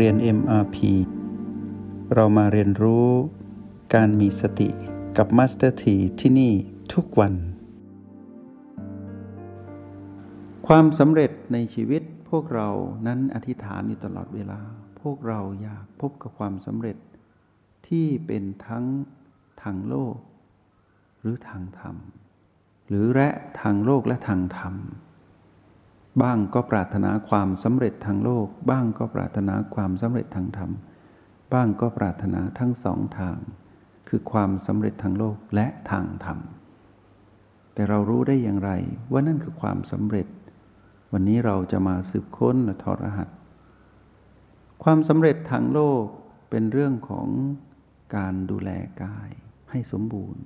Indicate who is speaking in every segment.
Speaker 1: เรียน MRP เรามาเรียนรู้การมีสติกับ Master T ที่ที่นี่ทุกวัน ความสำเร็จในชีวิตพวกเรานั้นอธิษฐานอยู่ตลอดเวลา พวกเราอยากพบกับความสำเร็จที่เป็นทั้งทางโลก หรือทางธรรม หรือและทางโลกและทางธรรม บ้างก็ปรารถนาความสำเร็จทางโลก บ้างก็ปรารถนาความสำเร็จทางธรรม บ้างก็ปรารถนาทั้งสองทาง คือความสำเร็จทางโลกและทางธรรม แต่เรารู้ได้อย่างไรว่านั่นคือความสำเร็จ วันนี้เราจะมาสืบค้นและทอรหัส ความสำเร็จทางโลกเป็นเรื่องของการดูแลกายให้สมบูรณ์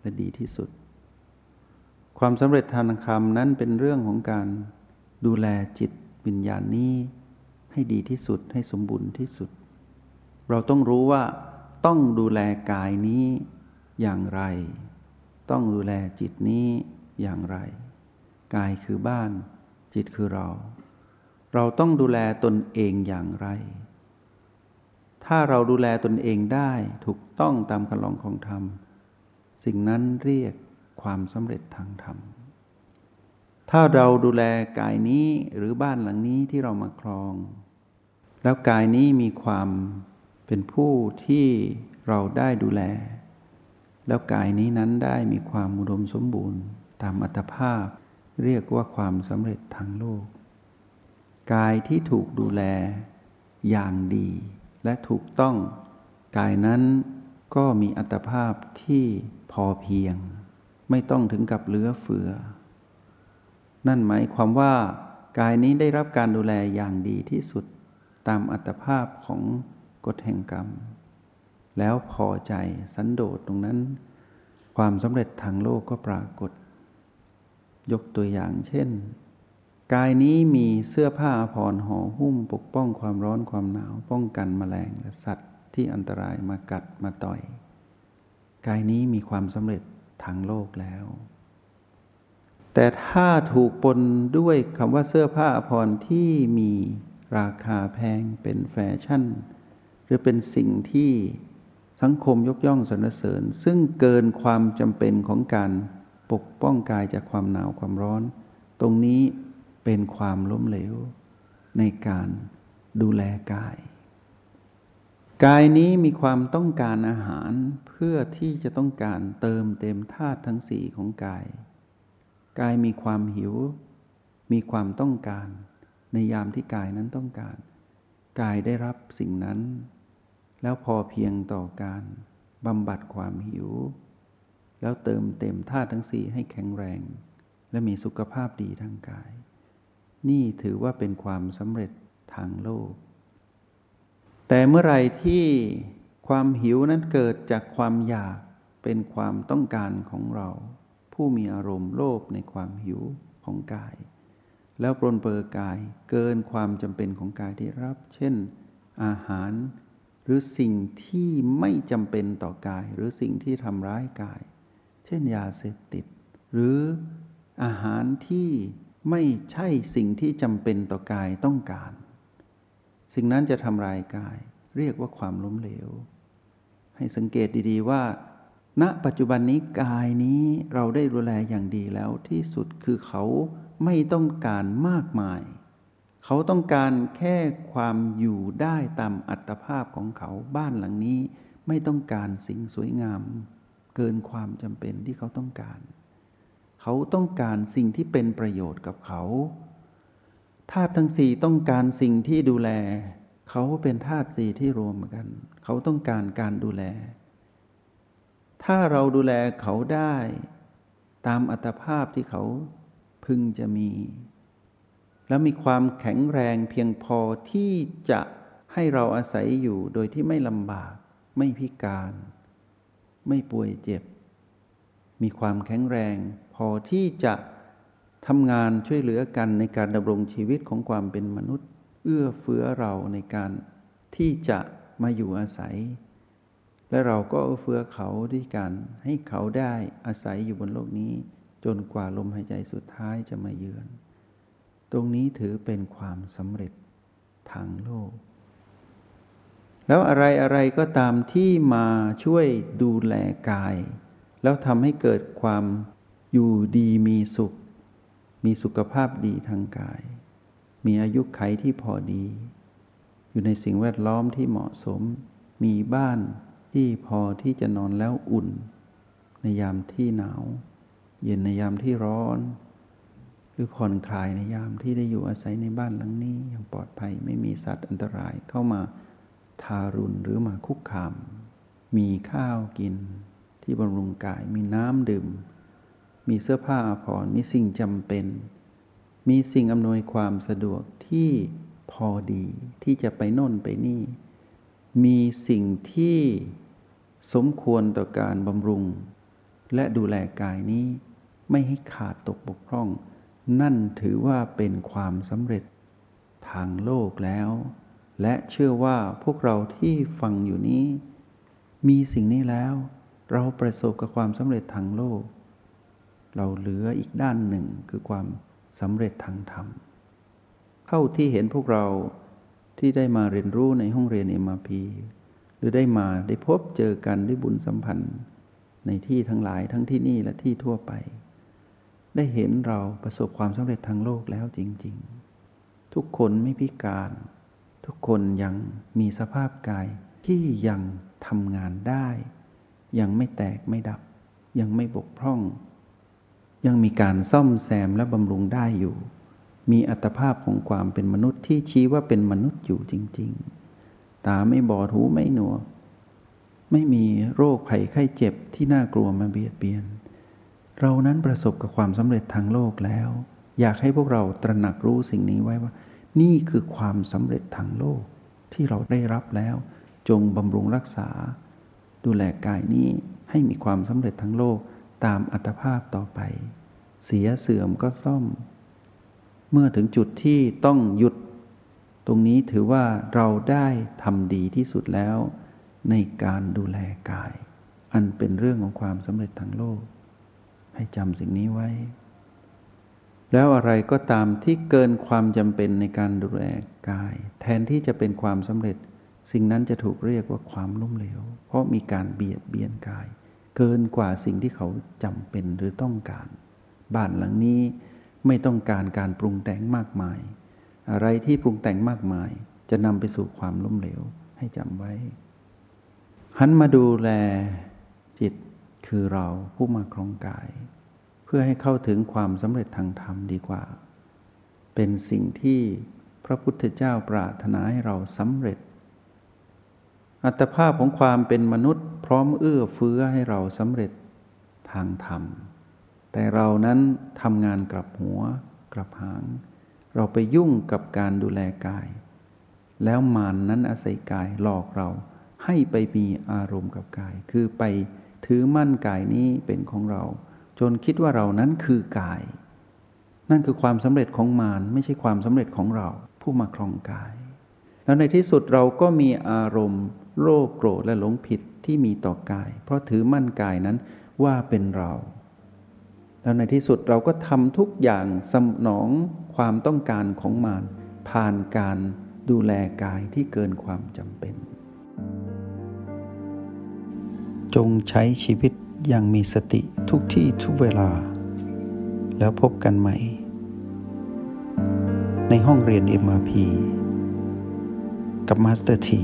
Speaker 1: และดีที่สุด ความสำเร็จทางธรรมนั้นเป็นเรื่องของการ ดูแลจิตวิญญาณนี้ให้ดีที่สุดให้สมบูรณ์ที่สุด เราต้องรู้ว่าต้องดูแลกายนี้อย่างไร ต้องดูแลจิตนี้อย่างไร กายคือบ้าน จิตคือเรา เราต้องดูแลตนเองอย่างไร ถ้าเราดูแลตนเองได้ถูกต้องตามคำลองของธรรม สิ่งนั้นเรียกความสำเร็จทางธรรม ถ้าเราดูแลกายนี้หรือบ้านหลังนี้ที่เรามาครอง แล้วกายนี้มีความเป็นผู้ที่เราได้ดูแล แล้วกายนี้นั้นได้มีความอุดมสมบูรณ์ ตามอัตภาพ เรียกว่าความสำเร็จทางโลก กายที่ถูกดูแลอย่างดี และถูกต้อง กายนั้นก็มีอัตภาพที่พอเพียง ไม่ต้องถึงกับเหลือเฟือ นั่นหมายความว่ากายนี้ได้รับการดูแลอย่างดีที่สุดตามอัตภาพของกฎแห่งกรรม แล้วพอใจสันโดษตรงนั้น ความสำเร็จทางโลกก็ปรากฏ ยกตัวอย่างเช่น กายนี้มีเสื้อผ้าผ่อนห่อหุ้มปกป้องความร้อนความหนาวป้องกันมแมลงและสัตว์ที่อันตรายมากัดมาต่อย กายนี้มีความสำเร็จทางโลกแล้ว แต่ถ้าถูกปนด้วยคำว่าเสื้อผ้าพรที่มีราคาแพงเป็นแฟชั่น หรือเป็นสิ่งที่สังคมยกย่องสรรเสริญ ซึ่งเกินความจำเป็นของการปกป้องกายจากความหนาวความร้อน ตรงนี้เป็นความล้มเหลว ในการดูแลกาย กายนี้มีความต้องการอาหารเพื่อที่จะต้องการเติมเต็มธาตุทั้งสี่ของกาย กายมีความหิว มีความต้องการ ในยามที่กายนั้นต้องการ กายได้รับสิ่งนั้น แล้วพอเพียงต่อการบำบัดความหิว แล้วเติมเต็มธาตุทั้งสี่ให้แข็งแรง และมีสุขภาพดีทางกาย นี่ถือว่าเป็นความสำเร็จทางโลก แต่เมื่อไรที่ความหิวนั้นเกิดจากความอยากเป็นความต้องการของเรา ผู้มีอารมณ์โลภในความหิวของกาย แล้วปรนเปอร์กายเกินความจำเป็นของกายที่รับ เช่น อาหาร หรือสิ่งที่ไม่จำเป็นต่อกาย หรือสิ่งที่ทำร้ายกาย เช่นยาเสพติด หรืออาหารที่ไม่ใช่สิ่งที่จำเป็นต่อกายต้องการ สิ่งนั้นจะทำลายกาย เรียกว่าความล้มเหลว ให้สังเกตดีๆว่า ณปัจจุบันนี้กายนี้เราได้ดูแลอย่างดีแล้วที่สุดคือเขาไม่ต้องการมากมาย เขาต้องการแค่ความอยู่ได้ตามอัตภาพของเขาบ้านหลังนี้ ไม่ต้องการสิ่งสวยงาม เกินความจำเป็นที่เขาต้องการ เขาต้องการสิ่งที่เป็นประโยชน์กับเขาธาตุทั้งสี่ต้องการสิ่งที่ดูแล เขาเป็นธาตุสี่ที่รวมกัน เขาต้องการการดูแล ถ้าเราดูแลเขาได้ตามอัตภาพที่เขาพึงจะมี แล้วมีความแข็งแรงเพียงพอที่จะให้เราอาศัยอยู่โดยที่ไม่ลำบาก ไม่พิการ ไม่ป่วยเจ็บ มีความแข็งแรง พอที่จะทำงานช่วยเหลือกันในการดำรงชีวิตของความเป็นมนุษย์ เอื้อเฟื้อเราในการที่จะมาอยู่อาศัย และเราก็เฟื้อเขาด้วยกัน ให้เขาได้อาศัยอยู่บนโลกนี้ จนกว่าลมหายใจสุดท้ายจะมาเยือน ตรงนี้ถือเป็นความสำเร็จทางโลก แล้วอะไรอะไรก็ตามที่มาช่วยดูแลกาย แล้วทำให้เกิดความอยู่ดีมีสุข มีสุขภาพดีทางกาย มีอายุไขที่พอดี อยู่ในสิ่งแวดล้อมที่เหมาะสม มีบ้าน ที่พอที่จะนอนแล้วอุ่น ในยามที่หนาว เย็นในยามที่ร้อน หรือผ่อนคลายในยามที่ได้อยู่อาศัยในบ้านหลังนี้อย่างปลอดภัยไม่มีสัตว์อันตรายเข้ามาทารุณหรือมาคุกคาม มีข้าวกินที่บำรุงกายมีน้ำดื่ม มีเสื้อผ้าอาภรณ์มีสิ่งจำเป็น มีสิ่งอำนวยความสะดวกที่พอดีที่จะไปโน่นไปนี่ มีสิ่งที่ สมควรต่อการบำรุง และดูแลกายนี้ ไม่ให้ขาดตกบกพร่อง นั่นถือว่าเป็นความสำเร็จทางโลกแล้ว และเชื่อว่าพวกเราที่ฟังอยู่นี้ มีสิ่งนี้แล้ว เราประสบกับความสำเร็จทางโลก เราเหลืออีกด้านหนึ่งคือความสำเร็จทางธรรม เท่าที่เห็นพวกเราที่ได้มาเรียนรู้ในห้องเรียนเอ็มพี หรือได้มาได้พบเจอกันด้วยบุญสัมพันธ์ในที่ทั้งหลายทั้งที่นี่และที่ทั่วไป ได้เห็นเราประสบความสำเร็จทางโลกแล้วจริง ๆ ทุกคนไม่พิการ ทุกคนยังมีสภาพกายที่ยังทำงานได้ ยังไม่แตกไม่ดับ ยังไม่บกพร่อง ยังมีการซ่อมแซมและบำรุงได้อยู่ มีอัตภาพของความเป็นมนุษย์ที่ชี้ว่าเป็นมนุษย์อยู่จริง ๆ ตาไม่บอดหูไม่หนวก ไม่มีโรคภัยไข้เจ็บที่น่ากลัวมาเบียดเบียน เรานั้นประสบกับความสำเร็จทางโลกแล้ว อยากให้พวกเราตระหนักรู้สิ่งนี้ไว้ว่า นี่คือความสำเร็จทางโลกที่เราได้รับแล้ว จงบำรุงรักษา ดูแลกายนี้ให้มีความสำเร็จทั้งโลกตามอัตภาพต่อไป เสียเสื่อมก็ซ่อม เมื่อถึงจุดที่ต้องหยุด ตรงนี้ถือว่าเราได้ทำดีที่สุดแล้ว ในการดูแลกาย อันเป็นเรื่องของความสำเร็จทางโลก ให้จำสิ่งนี้ไว้ แล้วอะไรก็ตามที่เกินความจำเป็นในการดูแลกาย แทนที่จะเป็นความสำเร็จ สิ่งนั้นจะถูกเรียกว่าความล้มเหลว เพราะมีการเบียดเบียนกาย เกินกว่าสิ่งที่เขาจำเป็นหรือต้องการ บ้านหลังนี้ไม่ต้องการการปรุงแต่งมากมาย อะไรที่ปรุงแต่งมากมาย จะนำไปสู่ความล้มเหลวให้จำไว้ หันมาดูแลจิตคือเราผู้มาครองกาย เพื่อให้เข้าถึงความสำเร็จทางธรรมดีกว่า เป็นสิ่งที่พระพุทธเจ้าปรารถนาให้เราสำเร็จ อัตภาพของความเป็นมนุษย์พร้อมเอื้อเฟื้อให้เราสำเร็จทางธรรม แต่เรานั้นทำงานกลับหัวกลับหาง เราไปยุ่งกับการดูแลกาย แล้วมานนั้นอาศัยกายหลอกเราให้ไปมีอารมณ์กับกาย คือไปถือมั่นกายนี้เป็นของเรา จนคิดว่าเรานั้นคือกาย นั่นคือความสำเร็จของมารไม่ใช่ความสำเร็จของเราผู้มาครองกาย แล้วในที่สุดเราก็มีอารมณ์โลภโกรธและหลงผิดที่มีต่อกาย เพราะถือมั่นกายนั้นว่าเป็นเรา แล้วในที่สุดเราก็ทำทุกอย่างสนอง ความต้องการของมารผ่านการดูแลกายที่เกินความจำเป็น จงใช้ชีวิตอย่างมีสติทุกที่ทุกเวลา แล้วพบกันใหม่ ในห้องเรียน MRP กับมาสเตอร์ที